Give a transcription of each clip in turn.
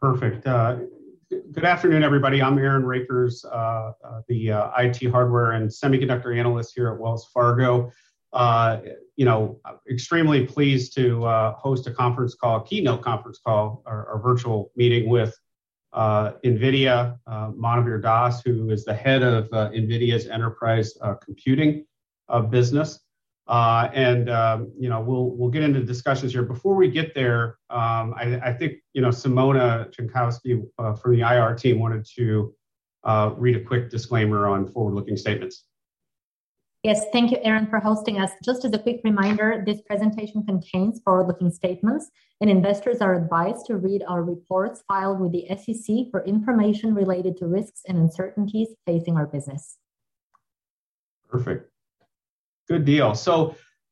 Perfect. Uh, good afternoon, everybody. I'm Aaron Rakers, uh, uh, the IT hardware and semiconductor analyst here at Wells Fargo. You know, extremely pleased to host a conference call, keynote conference call, or, virtual meeting with NVIDIA, Manuvir Das, who is the head of NVIDIA's enterprise computing business. Uh, and um, you know, we'll we'll get into discussions here. Before we get there, um, I think, you know, Simona Jankowski uh, from the IR team wanted to uh, read a quick disclaimer on forward-looking statements. Yes. Thank you, Aaron, for hosting us. Just as a quick reminder, this presentation contains forward-looking statements, and investors are advised to read our reports filed with the SEC for information related to risks and uncertainties facing our business. Perfect. Good deal.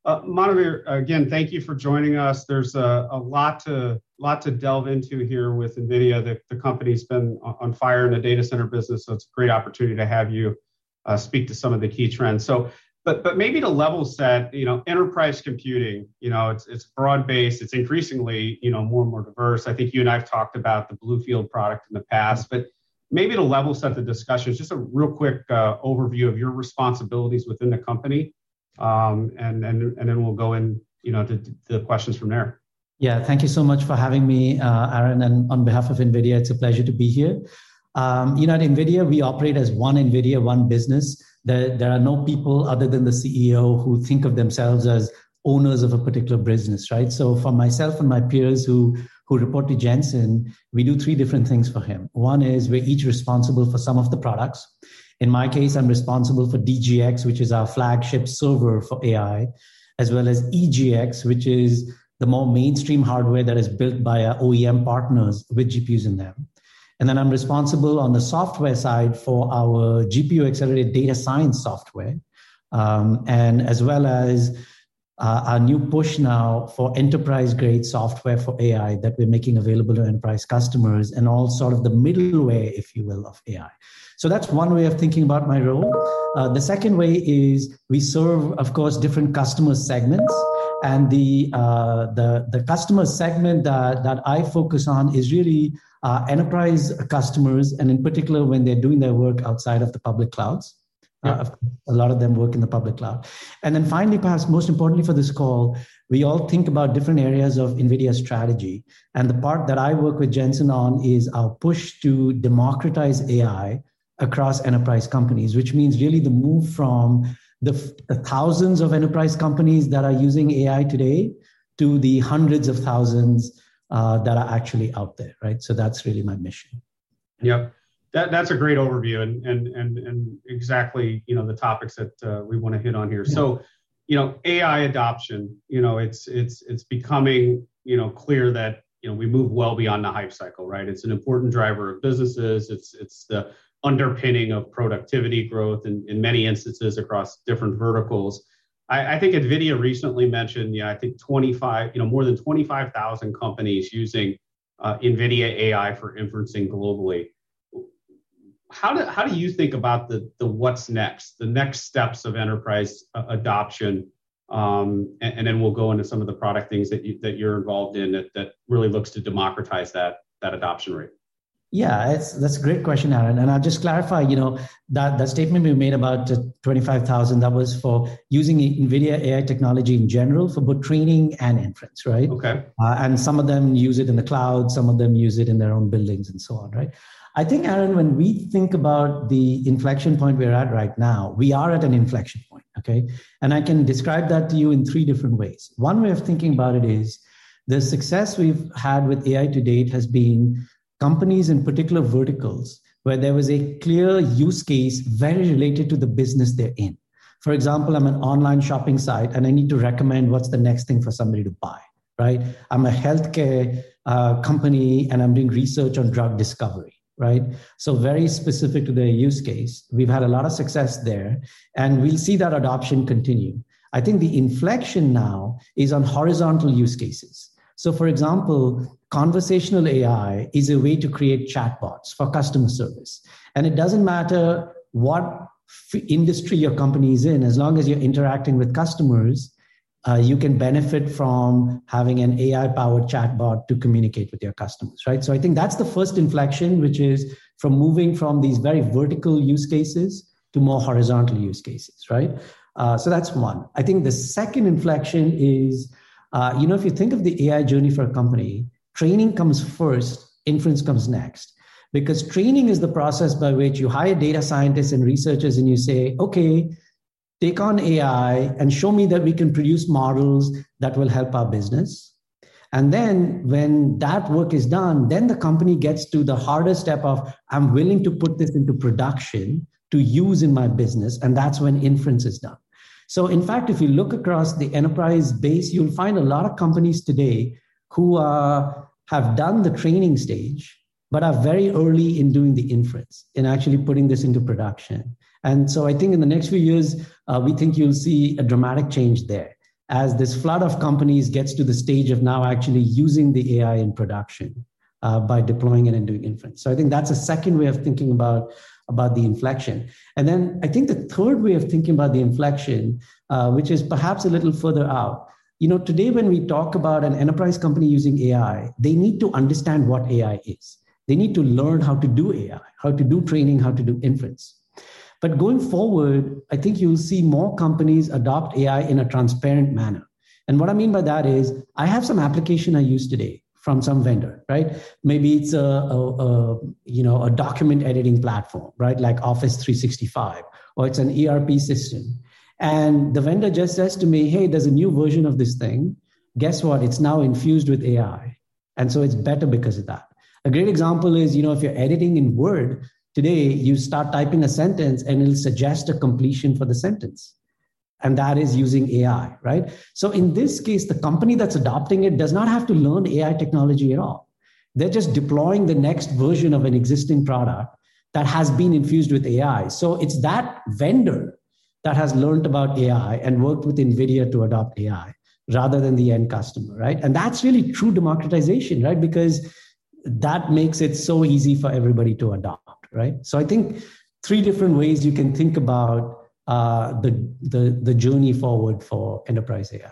Uh, Manuvir, again, thank you for joining us. There's a lot to lot to delve into here with NVIDIA. The company's been on fire in the data center business, so it's a great opportunity to have you uh, speak to some of the key trends. So, But but maybe to level set, you know, enterprise computing, you know, it's broad-based, it's increasingly, you know, more and more diverse. I think you and I have talked about the BlueField product in the past, but maybe to level set the discussion, just a real quick uh, overview of your responsibilities within the company, and and and then we'll go in, you know, to the questions from there. Yeah. Thank you so much for having me, uh, Aaron, and on behalf of NVIDIA, it's a pleasure to be here. Um, You know, at NVIDIA, we operate as one NVIDIA, one business. There, There are no people other than the CEO who think of themselves as owners of a particular business, right? So for myself and my peers who who report to Jensen, we do three different things for him. One is we're each responsible for some of the products. In my case, I'm responsible for DGX, which is our flagship server for AI, as well as EGX, which is the more mainstream hardware that is built by our OEM partners with GPUs in them. And then I'm responsible on the software side for our GPU-accelerated data science software, um, and as well as Uh, our new push now for enterprise-grade software for AI that we're making available to enterprise customers and all sort of the middleware, if you will, of AI. So that's one way of thinking about my role. Uh, the second way is we serve, of course, different customer segments. And the uh, the, the customer segment that I focus on is really uh, enterprise customers, and in particular, when they're doing their work outside of the public clouds. Uh, a lot of them work in the public cloud. And then finally, perhaps most importantly for this call, we all think about different areas of NVIDIA's strategy. And the part that I work with Jensen on is our push to democratize AI across enterprise companies, which means really the move from the thousands of enterprise companies that are using AI today to the hundreds of thousands uh, that are actually out there, right? So that's really my mission. Yep. That's a great overview and and, and, and exactly, you know, the topics that uh, we wanna hit on here. So, you know, AI adoption, you know, it's it's, it's becoming, you know, clear that, you know, we move well beyond the hype cycle, right? It's an important driver of businesses. It's it's the underpinning of productivity growth in in many instances across different verticals. I think NVIDIA recently mentioned, know, I think 25, you know, more than 25,000 companies using uh, NVIDIA AI for inferencing globally. How do how do you think about the the what's next, the next steps of enterprise adoption? Um and then we'll go into some of the product things that you that you're involved in that really looks to democratize that that adoption rate. Yeah. That's a great question, Aaron. And I'll just clarify, you know, that statement we made about 25,000, that was for using NVIDIA AI technology in general for both training and inference, right? Okay. And some of them use it in the cloud, some of them use it in their own buildings and so on, right? I think, Aaron, when we think about the inflection point we're at right now, we are at an inflection point, okay? And I can describe that to you in three different ways. One way of thinking about it is the success we've had with AI to date has been companies in particular verticals where there was a clear use case very related to the business they're in. For example, I'm an online shopping site, and I need to recommend what's the next thing for somebody to buy, right? I'm a healthcare uh, company, and I'm doing research on drug discovery, right? So very specific to their use case. We've had a lot of success there, and we'll see that adoption continue. I think the inflection now is on horizontal use cases. So, for example, conversational AI is a way to create chatbots for customer service. And it doesn't matter what industry your company is in, as long as you're interacting with customers, uh, you can benefit from having an AI powered chatbot to communicate with your customers, right? So I think that's the first inflection, which is from moving from these very vertical use cases to more horizontal use cases, right? Uh, so that's one. I think the second inflection is, uh, you know, if you think of the AI journey for a company, training comes first, inference comes next. Because training is the process by which you hire data scientists and researchers and you say, okay, take on AI and show me that we can produce models that will help our business. And then when that work is done, then the company gets to the harder step of I'm willing to put this into production to use in my business. And that's when inference is done. So, in fact, if you look across the enterprise base, you'll find a lot of companies today who are, have done the training stage, but are very early in doing the inference, in actually putting this into production. And so I think in the next few years, uh, we think you'll see a dramatic change there as this flood of companies gets to the stage of now actually using the AI in production uh, by deploying it and doing inference. So I think that's a second way of thinking about, about the inflection. And then I think the third way of thinking about the inflection, uh, which is perhaps a little further out, you know, today when we talk about an enterprise company using AI, they need to understand what AI is. They need to learn how to do AI, how to do training, how to do inference. But going forward, I think you'll see more companies adopt AI in a transparent manner. And what I mean by that is, I have some application I use today from some vendor, right? Maybe it's a, a, a, you know a document editing platform, right, like Office 365, or it's an ERP system. And the vendor just says to me, "Hey, there's a new version of this thing. Guess what? It's now infused with AI, and so it's better because of that." A great example is, you know, if you're editing in Word, Today, you start typing a sentence and it'll suggest a completion for the sentence. And that is using AI, right? So in this case, the company that's adopting it does not have to learn AI technology at all. They're just deploying the next version of an existing product that has been infused with AI. So it's that vendor that has learned about AI and worked with NVIDIA to adopt AI rather than the end customer, right? And that's really true democratization, right? Because that makes it so easy for everybody to adopt right? So I think three different ways you can think about uh, the, the, the journey forward for enterprise AI.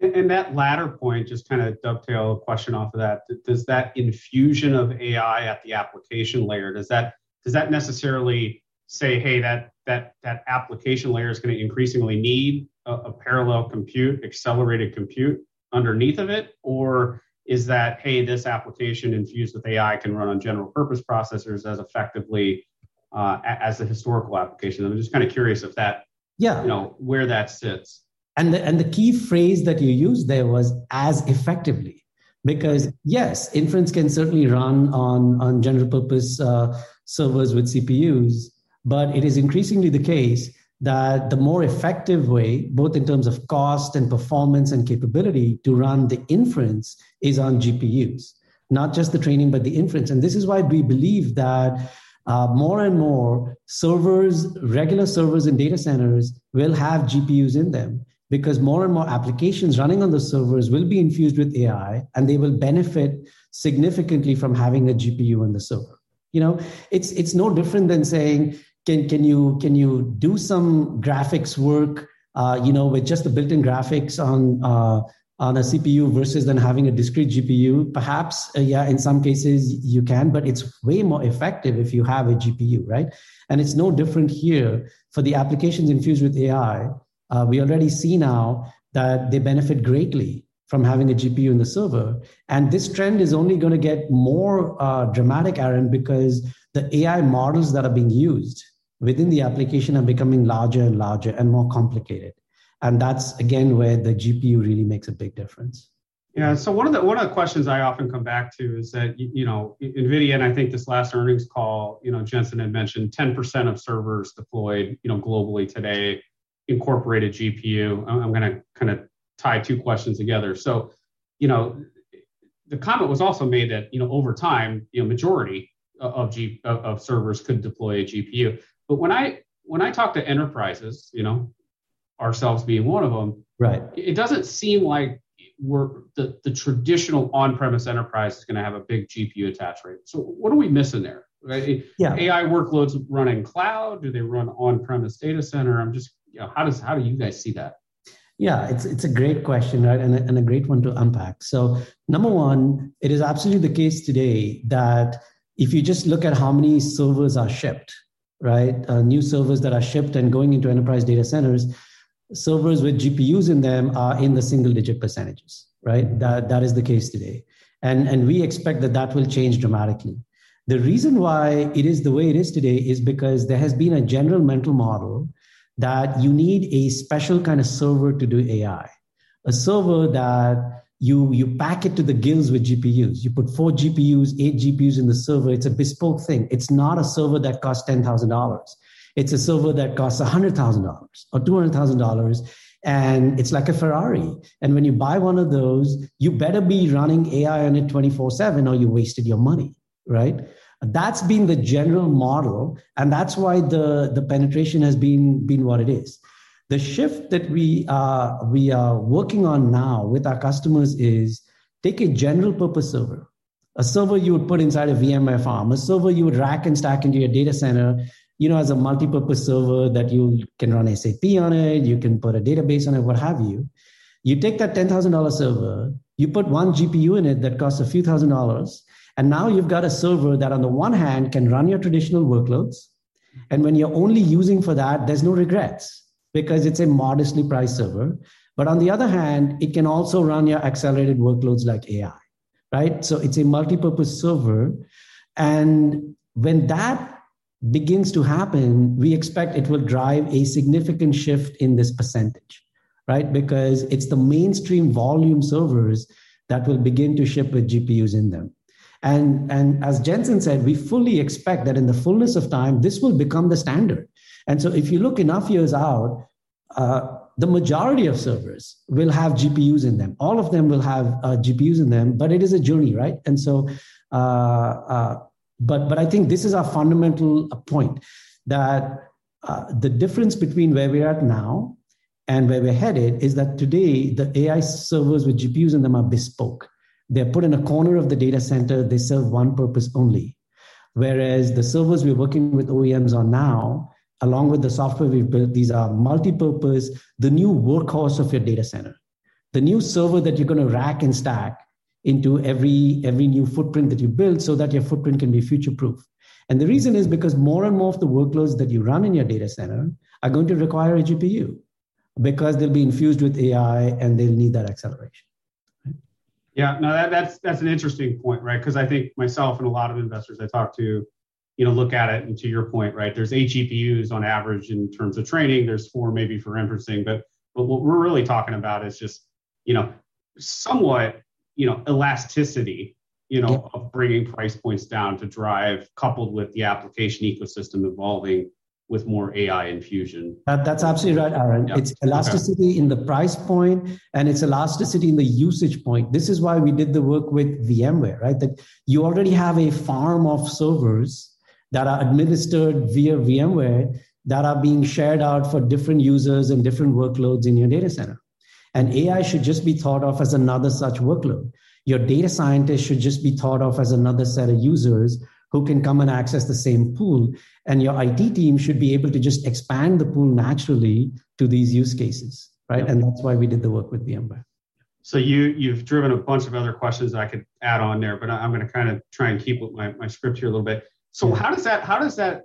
And that latter point, just kind of dovetail a question off of that. Does that infusion of AI at the application layer does that does that necessarily say, hey, that that that application layer is going to increasingly need a, a parallel compute, accelerated compute underneath of it, or is that hey this application infused with ai can run on general purpose processors as effectively uh, as the historical application. I'm just kind of curious if that yeah. you know where that sits. And the, and the key phrase that you used there was as effectively. Because yes inference can certainly run on on general purpose uh, servers with cpus but it is increasingly the case that the more effective way, both in terms of cost and performance and capability to run the inference is on GPUs, not just the training, but the inference. And this is why we believe that uh, more and more servers, regular servers in data centers will have GPUs in them because more and more applications running on the servers will be infused with AI and they will benefit significantly from having a GPU on the server. You know, it's it's no different than saying can can you can you do some graphics work uh, you know with just the built-in graphics on uh, on a CPU versus then having a discrete GPU perhaps uh, yeah in some cases you can but it's way more effective if you have a GPU right? And it's no different here. For the applications infused with AI uh, we already see now that they benefit greatly from having a GPU in the server. And this trend is only going to get more uh, dramatic, Aaron, because the AI models that are being used within the application are becoming larger and larger and more complicated. And that's again where the GPU really makes a big difference. Yeah. So one of the one of the questions I often come back to is that you know Nvidia and I think this last earnings call, you know, Jensen had mentioned 10% of servers deployed, you know, globally today incorporated GPU. I'm going to kind of tie two questions together. So, you know, the comment was also made that you know over time, you know, majority of G of, of servers could deploy a GPU. But when I when I talk to enterprises, you know, ourselves being one of them, right? It doesn't seem like we're the, the traditional on-premise enterprise is going to have a big GPU attach rate. So what are we missing there? Right? Yeah. AI workloads run in cloud? Do they run on-premise data center? I'm just, you know, how does how do you guys see that? Yeah, it's it's a great question, right, and a, and a great one to unpack. So, number one, it is absolutely the case today that if you just look at how many servers are shipped, right, uh, new servers that are shipped and going into enterprise data centers, servers with GPUs in them are in the single digit percentages, right? That that is the case today, and and we expect that that will change dramatically. The reason why it is the way it is today is because there has been a general mental model that you need a special kind of server to do AI, a server that you you pack it to the gills with GPUs. You put four GPUs, eight GPUs in the server. It's a bespoke thing. It's not a server that costs ten thousand dollars. It's a server that costs hundred thousand dollars or two hundred thousand dollars, and it's like a Ferrari. And when you buy one of those, you better be running AI on it twenty four seven, or you wasted your money, right? That's been the general model, and that's why the, the penetration has been, been what it is. The shift that we are, we are working on now with our customers is take a general purpose server, a server you would put inside a VMware farm, a server you would rack and stack into your data center, you know, as a multi-purpose server that you can run SAP on it, you can put a database on it, what have you. You take that $10,000 server, you put one GPU in it that costs a few thousand dollars, and now you've got a server that, on the one hand, can run your traditional workloads. And when you're only using for that, there's no regrets because it's a modestly priced server. But on the other hand, it can also run your accelerated workloads like AI, right? So it's a multi purpose server. And when that begins to happen, we expect it will drive a significant shift in this percentage, right? Because it's the mainstream volume servers that will begin to ship with GPUs in them. And, and as Jensen said, we fully expect that in the fullness of time, this will become the standard. And so if you look enough years out, uh, the majority of servers will have GPUs in them. All of them will have uh, GPUs in them, but it is a journey, right? And so, uh, uh but but I think this is our fundamental point that uh, the difference between where we are at now and where we're headed is that today the AI servers with GPUs in them are bespoke. They're put in a corner of the data center. They serve one purpose only. Whereas the servers we're working with OEMs on now, along with the software we've built, these are multi-purpose, the new workhorse of your data center. The new server that you're going to rack and stack into every, every new footprint that you build so that your footprint can be future-proof. And the reason is because more and more of the workloads that you run in your data center are going to require a GPU because they'll be infused with AI and they'll need that acceleration. Yeah, no, that, that's that's an interesting point, right? Because I think myself and a lot of investors I talk to, you know, look at it, and to your point, right? There's eight GPUs on average in terms of training. There's four maybe for inferencing, but but what we're really talking about is just, you know, somewhat, you know, elasticity, you know, of bringing price points down to drive, coupled with the application ecosystem evolving with more AI infusion. That, that's absolutely right, Aaron. It's elasticity okay. in the price point and it's elasticity in the usage point. This is why we did the work with VMware, right? That you already have a farm of servers that are administered via VMware that are being shared out for different users and different workloads in your data center. And AI should just be thought of as another such workload. Your data scientist should just be thought of as another set of users who can come and access the same pool. And your IT team should be able to just expand the pool naturally to these use cases, right? Yep. And that's why we did the work with VMware. So you you've driven a bunch of other questions I could add on there, but I'm going to kind of try and keep my, my script here a little bit. So yeah. how does that how does that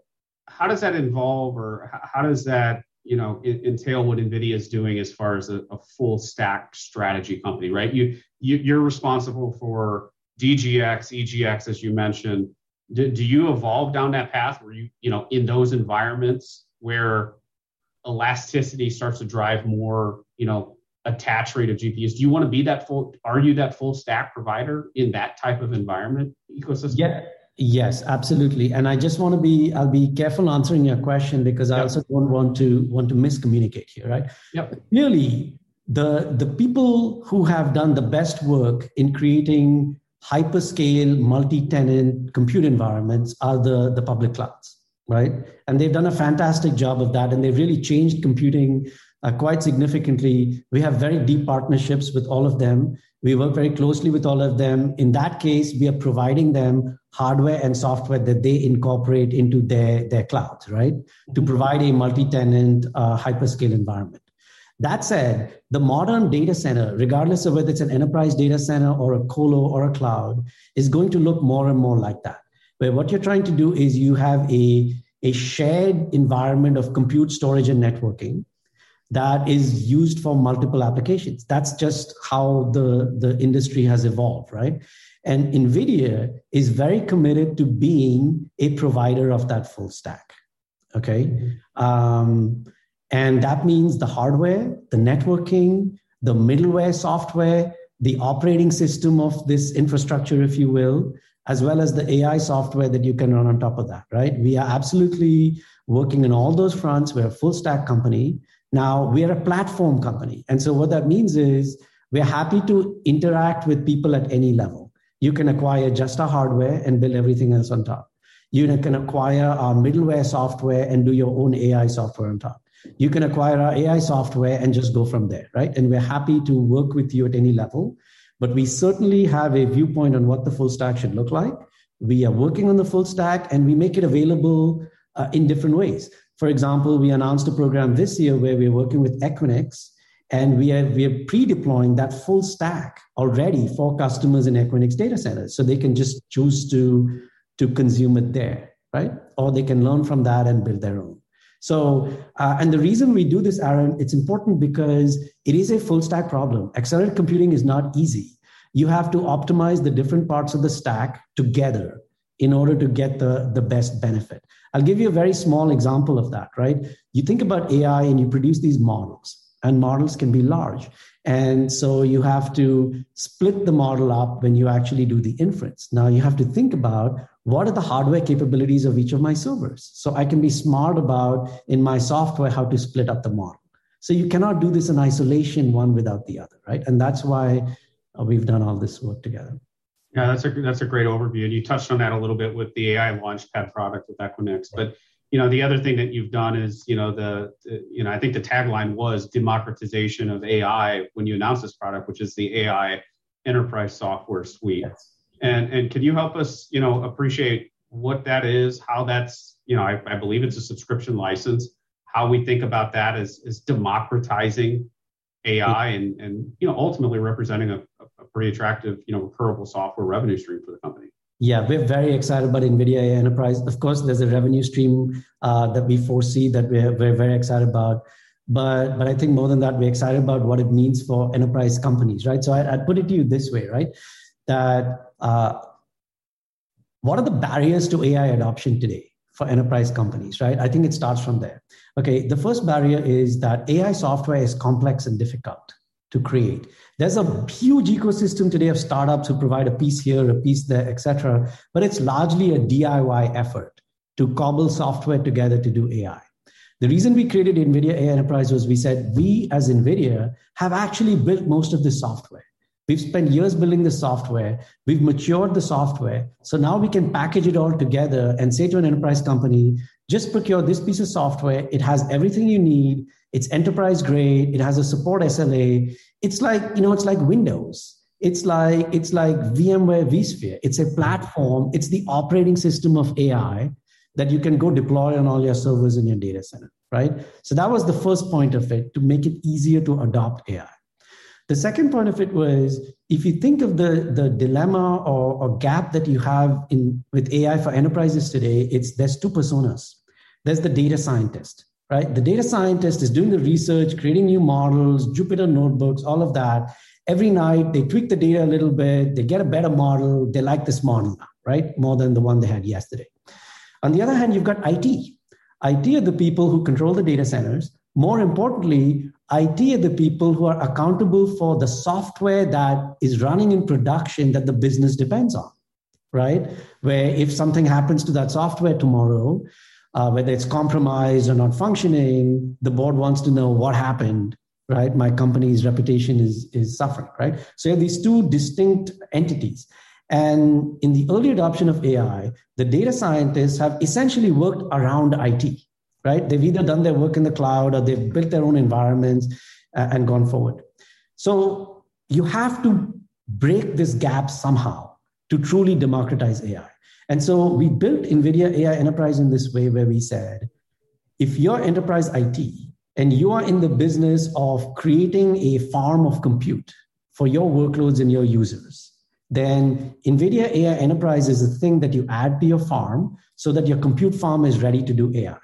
how does that involve or how does that you know entail what NVIDIA is doing as far as a, a full stack strategy company, right? You, you you're responsible for DGX, EGX, as you mentioned, do, do you evolve down that path where you you know in those environments where elasticity starts to drive more you know attach rate of gpus do you want to be that full are you that full stack provider in that type of environment ecosystem yeah yes absolutely and i just want to be i'll be careful answering your question because yep. i also don't want to want to miscommunicate here right yep clearly the the people who have done the best work in creating hyperscale multi-tenant compute environments are the, the public clouds, right? And they've done a fantastic job of that, and they've really changed computing uh, quite significantly. We have very deep partnerships with all of them. We work very closely with all of them. In that case, we are providing them hardware and software that they incorporate into their, their clouds, right? To provide a multi-tenant uh, hyperscale environment. That said, the modern data center, regardless of whether it's an enterprise data center or a colo or a cloud, is going to look more and more like that. Where what you're trying to do is you have a, a shared environment of compute, storage, and networking that is used for multiple applications. That's just how the, the industry has evolved, right? And NVIDIA is very committed to being a provider of that full stack. Okay. Um, and that means the hardware, the networking, the middleware software, the operating system of this infrastructure, if you will, as well as the AI software that you can run on top of that, right? We are absolutely working on all those fronts. We're a full stack company. Now, we are a platform company. And so, what that means is we're happy to interact with people at any level. You can acquire just our hardware and build everything else on top. You can acquire our middleware software and do your own AI software on top you can acquire our AI software and just go from there, right? And we're happy to work with you at any level. But we certainly have a viewpoint on what the full stack should look like. We are working on the full stack and we make it available uh, in different ways. For example, we announced a program this year where we're working with Equinix and we are, we are pre-deploying that full stack already for customers in Equinix data centers. So they can just choose to, to consume it there, right? Or they can learn from that and build their own. So, uh, and the reason we do this, Aaron, it's important because it is a full stack problem. Accelerated computing is not easy. You have to optimize the different parts of the stack together in order to get the, the best benefit. I'll give you a very small example of that, right? You think about AI and you produce these models, and models can be large. And so you have to split the model up when you actually do the inference. Now you have to think about what are the hardware capabilities of each of my servers so i can be smart about in my software how to split up the model so you cannot do this in isolation one without the other right and that's why we've done all this work together yeah that's a that's a great overview and you touched on that a little bit with the ai launchpad product with equinix but you know the other thing that you've done is you know the, the you know i think the tagline was democratization of ai when you announced this product which is the ai enterprise software suite. Yes. And and can you help us, you know, appreciate what that is, how that's, you know, I, I believe it's a subscription license, how we think about that as, as democratizing AI and, and you know ultimately representing a, a pretty attractive you know recurable software revenue stream for the company. Yeah, we're very excited about NVIDIA AI Enterprise. Of course, there's a revenue stream uh, that we foresee that we're, we're very excited about. But but I think more than that, we're excited about what it means for enterprise companies, right? So I, I'd put it to you this way, right? That uh, what are the barriers to AI adoption today for enterprise companies, right? I think it starts from there. Okay, the first barrier is that AI software is complex and difficult to create. There's a huge ecosystem today of startups who provide a piece here, a piece there, etc. But it's largely a DIY effort to cobble software together to do AI. The reason we created NVIDIA AI Enterprise was we said we as NVIDIA have actually built most of the software. We've spent years building the software. We've matured the software. So now we can package it all together and say to an enterprise company, just procure this piece of software. It has everything you need. It's enterprise grade. It has a support SLA. It's like, you know, it's like Windows. It's like, it's like VMware vSphere. It's a platform. It's the operating system of AI that you can go deploy on all your servers in your data center, right? So that was the first point of it to make it easier to adopt AI. The second part of it was if you think of the, the dilemma or, or gap that you have in with AI for enterprises today, it's there's two personas. There's the data scientist, right? The data scientist is doing the research, creating new models, Jupyter notebooks, all of that. Every night they tweak the data a little bit, they get a better model, they like this model now, right? More than the one they had yesterday. On the other hand, you've got IT. IT are the people who control the data centers. More importantly, IT are the people who are accountable for the software that is running in production that the business depends on, right? Where if something happens to that software tomorrow, uh, whether it's compromised or not functioning, the board wants to know what happened, right? My company's reputation is, is suffering, right? So you have these two distinct entities. And in the early adoption of AI, the data scientists have essentially worked around IT right? They've either done their work in the cloud or they've built their own environments uh, and gone forward. So you have to break this gap somehow to truly democratize AI. And so we built NVIDIA AI Enterprise in this way where we said, if your enterprise IT and you are in the business of creating a farm of compute for your workloads and your users, then NVIDIA AI Enterprise is a thing that you add to your farm so that your compute farm is ready to do AI.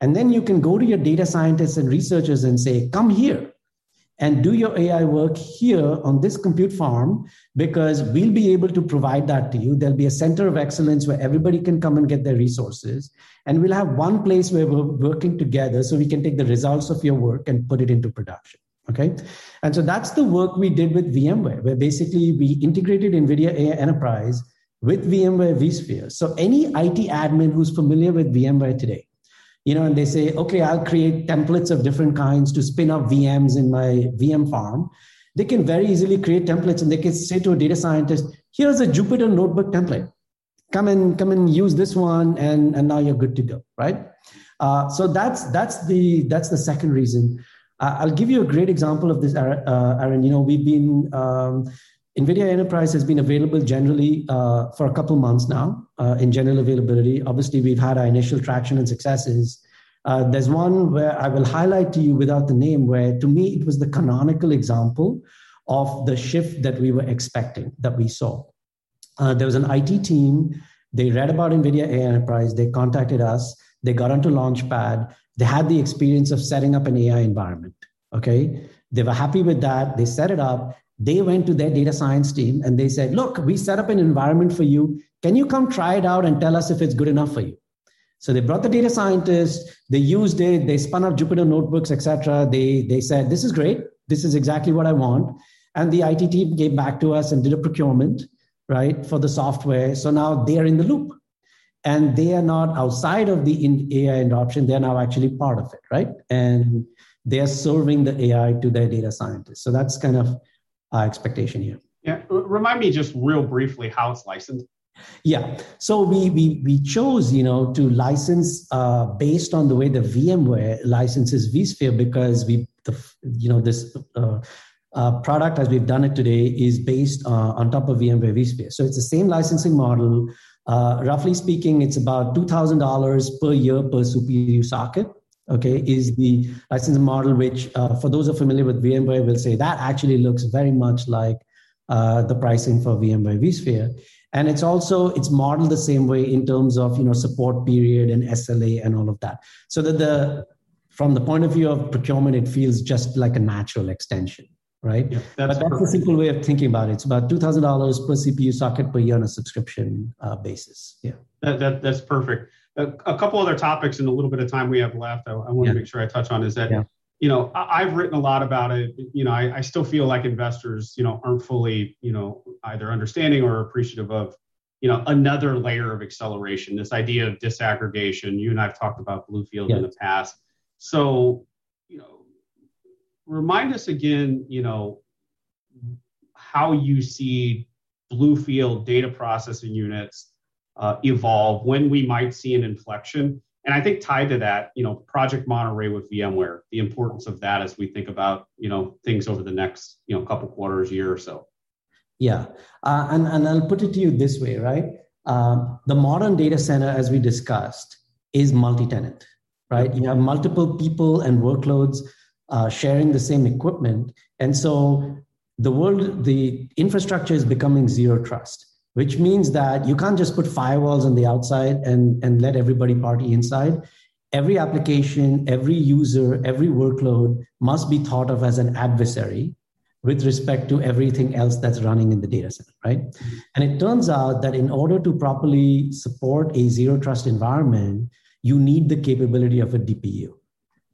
And then you can go to your data scientists and researchers and say, come here and do your AI work here on this compute farm because we'll be able to provide that to you. There'll be a center of excellence where everybody can come and get their resources. And we'll have one place where we're working together so we can take the results of your work and put it into production. Okay. And so that's the work we did with VMware, where basically we integrated NVIDIA AI Enterprise with VMware vSphere. So any IT admin who's familiar with VMware today, you know, and they say, okay, I'll create templates of different kinds to spin up VMs in my VM farm. They can very easily create templates and they can say to a data scientist, here's a Jupyter notebook template. Come and come and use this one, and, and now you're good to go, right? Uh, so that's that's the that's the second reason. Uh, I'll give you a great example of this, uh, Aaron. You know, we've been um, NVIDIA Enterprise has been available generally uh, for a couple months now uh, in general availability. Obviously, we've had our initial traction and successes. Uh, there's one where I will highlight to you without the name, where to me it was the canonical example of the shift that we were expecting, that we saw. Uh, there was an IT team, they read about NVIDIA AI Enterprise, they contacted us, they got onto Launchpad, they had the experience of setting up an AI environment. Okay. They were happy with that, they set it up they went to their data science team and they said, Look, we set up an environment for you. Can you come try it out and tell us if it's good enough for you? So they brought the data scientists, they used it, they spun up Jupyter notebooks, etc. They, they said, This is great. This is exactly what I want. And the IT team came back to us and did a procurement, right, for the software. So now they are in the loop. And they are not outside of the AI adoption, they're now actually part of it, right? And they're serving the AI to their data scientists. So that's kind of expectation here. Yeah, remind me just real briefly how it's licensed. Yeah, so we we we chose you know to license uh, based on the way the VMware licenses vSphere because we the you know this uh, uh, product as we've done it today is based uh, on top of VMware vSphere. So it's the same licensing model. Uh, roughly speaking, it's about two thousand dollars per year per CPU socket okay, is the licensing model, which uh, for those who are familiar with VMware will say that actually looks very much like uh, the pricing for VMware vSphere. And it's also, it's modeled the same way in terms of, you know, support period and SLA and all of that. So that the, from the point of view of procurement, it feels just like a natural extension right? Yeah, that's but that's a simple way of thinking about it. It's about two thousand dollars per CPU socket per year on a subscription uh, basis. Yeah, that, that, that's perfect a, a, couple other topics in a little bit of time we have left, I, I want yeah. to make sure I touch on is that, yeah. you know, I, have written a lot about it. You know, I, I, still feel like investors, you know, aren't fully, you know, either understanding or appreciative of, you know, another layer of acceleration, this idea of disaggregation. You and I've talked about Bluefield yeah. in the past. So, you know, remind us again, you know, how you see Bluefield data processing units uh, evolve, when we might see an inflection. And I think tied to that, you know, Project Monterey with VMware, the importance of that as we think about, you know, things over the next, you know, couple quarters, year or so. Yeah, uh, and and I'll put it to you this way, right? Um, the modern data center, as we discussed, is multi-tenant, right? You have multiple people and workloads uh, sharing the same equipment, and so the world, the infrastructure is becoming zero trust which means that you can't just put firewalls on the outside and, and let everybody party inside. Every application, every user, every workload must be thought of as an adversary with respect to everything else that's running in the data center, right? Mm-hmm. And it turns out that in order to properly support a zero trust environment, you need the capability of a DPU.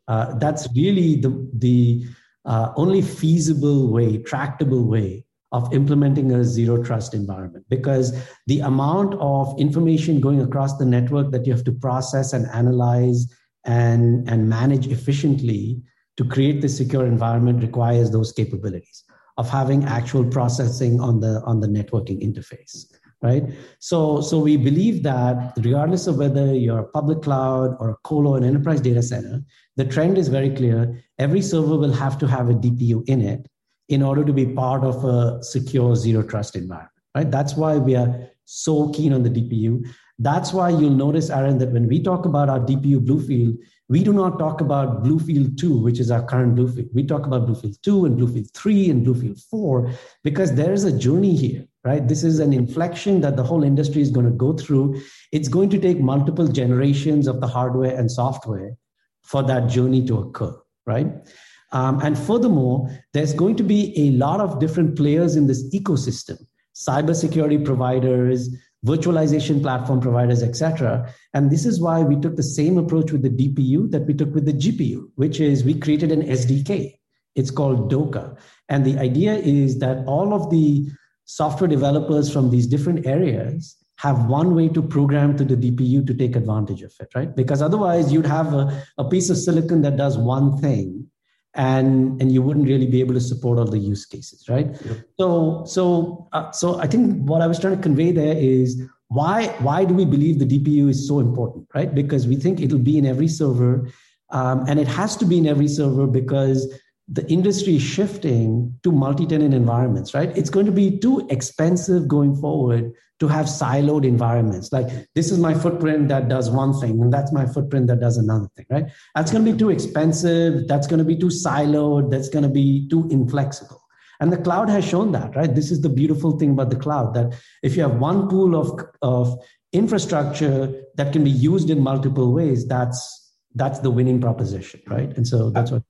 Uh, that's really the, the uh, only feasible way, tractable way of implementing a zero trust environment because the amount of information going across the network that you have to process and analyze and, and manage efficiently to create this secure environment requires those capabilities of having actual processing on the on the networking interface right? So so we believe that regardless of whether you're a public cloud or a colo an enterprise data center the trend is very clear. Every server will have to have a dpu in it in order to be part of a secure zero trust environment right that's why we are so keen on the DPU. That's why you'll notice, Aaron, that when we talk about our DPU Bluefield, we do not talk about Bluefield 2, which is our current Bluefield. We talk about Bluefield 2 and Bluefield 3 and Bluefield 4 because there is a journey here, right? This is an inflection that the whole industry is going to go through. It's going to take multiple generations of the hardware and software for that journey to occur, right? Um, and furthermore, there's going to be a lot of different players in this ecosystem cybersecurity providers, virtualization platform providers, etc. And this is why we took the same approach with the DPU that we took with the GPU, which is we created an SDK. It's called DOCA. And the idea is that all of the software developers from these different areas have one way to program to the DPU to take advantage of it, right? Because otherwise, you'd have a, a piece of silicon that does one thing and and you wouldn't really be able to support all the use cases right yep. so so uh, so i think what i was trying to convey there is why why do we believe the dpu is so important right because we think it'll be in every server um, and it has to be in every server because the industry is shifting to multi-tenant environments, right? It's going to be too expensive going forward to have siloed environments. Like this is my footprint that does one thing, and that's my footprint that does another thing, right? That's going to be too expensive. That's going to be too siloed. That's going to be too inflexible. And the cloud has shown that, right? This is the beautiful thing about the cloud that if you have one pool of, of infrastructure that can be used in multiple ways, that's that's the winning proposition, right? And so that's what.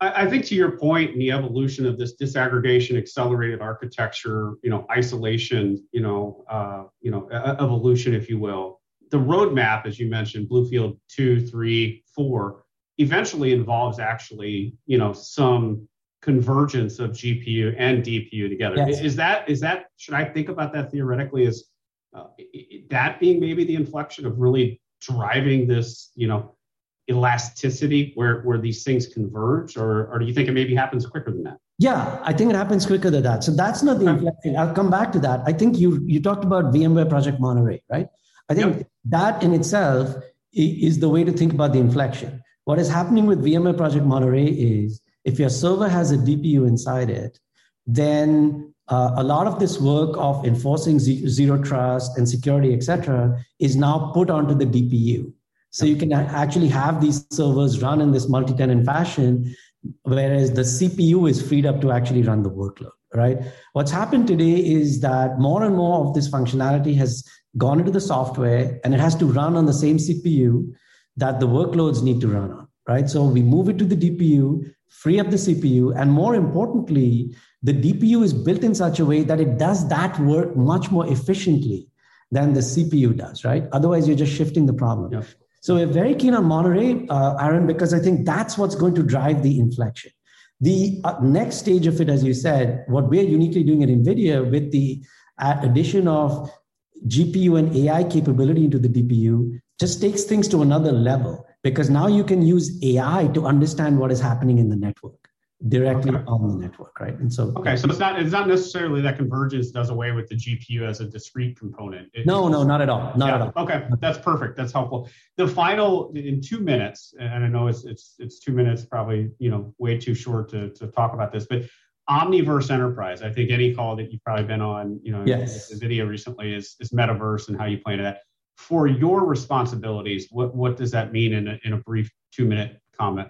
I, think to your point in the evolution of this disaggregation, accelerated architecture, you know, isolation, you know, uh, you know, evolution, if you will. The roadmap, as you mentioned, Bluefield two, three, four, eventually involves actually, you know, some convergence of GPU and DPU together. Yes. Is that is that should I think about that theoretically as uh, that being maybe the inflection of really driving this, you know, elasticity where, where these things converge, or, or do you think it maybe happens quicker than that? Yeah, I think it happens quicker than that. So that's not the inflection. I'll come back to that. I think you you talked about VMware Project Monterey, right? I think yep. that in itself is the way to think about the inflection. What is happening with VMware Project Monterey is if your server has a DPU inside it, then uh, a lot of this work of enforcing zero trust and security, etc., is now put onto the DPU. So you can actually have these servers run in this multi-tenant fashion, whereas the CPU is freed up to actually run the workload, right? What's happened today is that more and more of this functionality has gone into the software and it has to run on the same CPU that the workloads need to run on, right? So we move it to the DPU, free up the CPU, and more importantly, the DPU is built in such a way that it does that work much more efficiently than the CPU does, right? Otherwise, you're just shifting the problem. So we're very keen on Monterey, uh, Aaron, because I think that's what's going to drive the inflection. The uh, next stage of it, as you said, what we're uniquely doing at NVIDIA with the uh, addition of GPU and AI capability into the DPU just takes things to another level because now you can use AI to understand what is happening in the network directly okay. on the network, right? And so okay, so it's not it's not necessarily that convergence does away with the GPU as a discrete component. It, no, no, not at all, not yeah, at all. Okay, that's perfect. That's helpful. The final in two minutes, and I know it's it's it's two minutes, probably you know way too short to to talk about this, but Omniverse Enterprise. I think any call that you've probably been on, you know, yes. the video recently is is metaverse and how you plan to that. For your responsibilities, what what does that mean in a, in a brief two minute comment?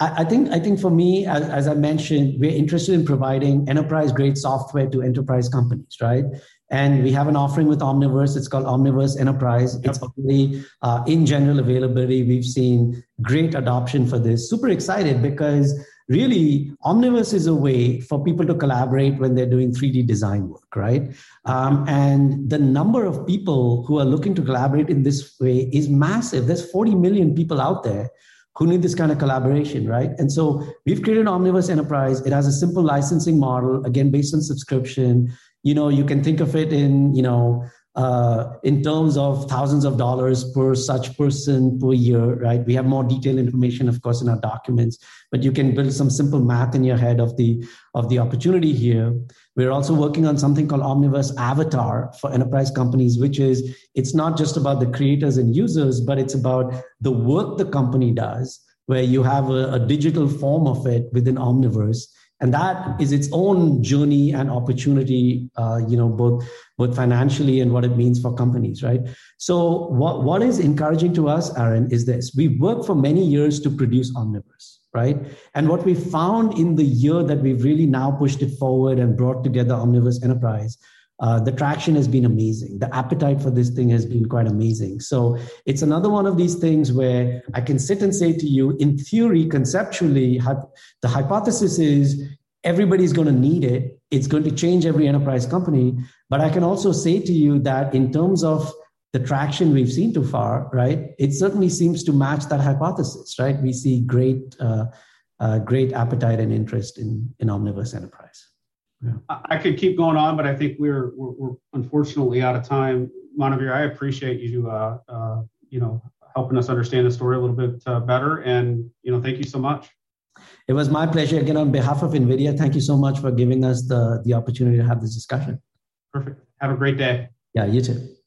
I, think I think for me, as, as I mentioned, we're interested in providing enterprise grade software to enterprise companies, right? And we have an offering with Omniverse. It's called Omniverse Enterprise. It's already uh, in general availability. We've seen great adoption for this. Super excited because really Omniverse is a way for people to collaborate when they're doing 3D design work, right? Um, and the number of people who are looking to collaborate in this way is massive. There's 40 million people out there who need this kind of collaboration, right? And so we've created an Omniverse Enterprise. It has a simple licensing model, again, based on subscription. You know, you can think of it in, you know, uh, in terms of thousands of dollars per such person per year, right? We have more detailed information, of course, in our documents, but you can build some simple math in your head of the of the opportunity here. We're also working on something called Omniverse Avatar for enterprise companies, which is it's not just about the creators and users, but it's about the work the company does, where you have a, a digital form of it within Omniverse and that is its own journey and opportunity uh, you know both both financially and what it means for companies right? So what, what is encouraging to us aaron is this. We worked for many years to produce omniverse right? And what we found in the year that we've really now pushed it forward and brought together omniverse enterprise uh, the traction has been amazing. The appetite for this thing has been quite amazing. So it's another one of these things where I can sit and say to you, in theory, conceptually, the hypothesis is everybody's going to need it. It's going to change every enterprise company. But I can also say to you that in terms of the traction we've seen too far, right, it certainly seems to match that hypothesis, right? We see great, uh, uh, great appetite and interest in, in Omniverse Enterprise. Yeah. I could keep going on, but I think we're, we're, we're unfortunately out of time. Manuvir, I appreciate you, uh, uh, you know, helping us understand the story a little bit uh, better. And, you know, thank you so much. It was my pleasure. Again, on behalf of NVIDIA, thank you so much for giving us the, the opportunity to have this discussion. Perfect. Have a great day. Yeah, you too.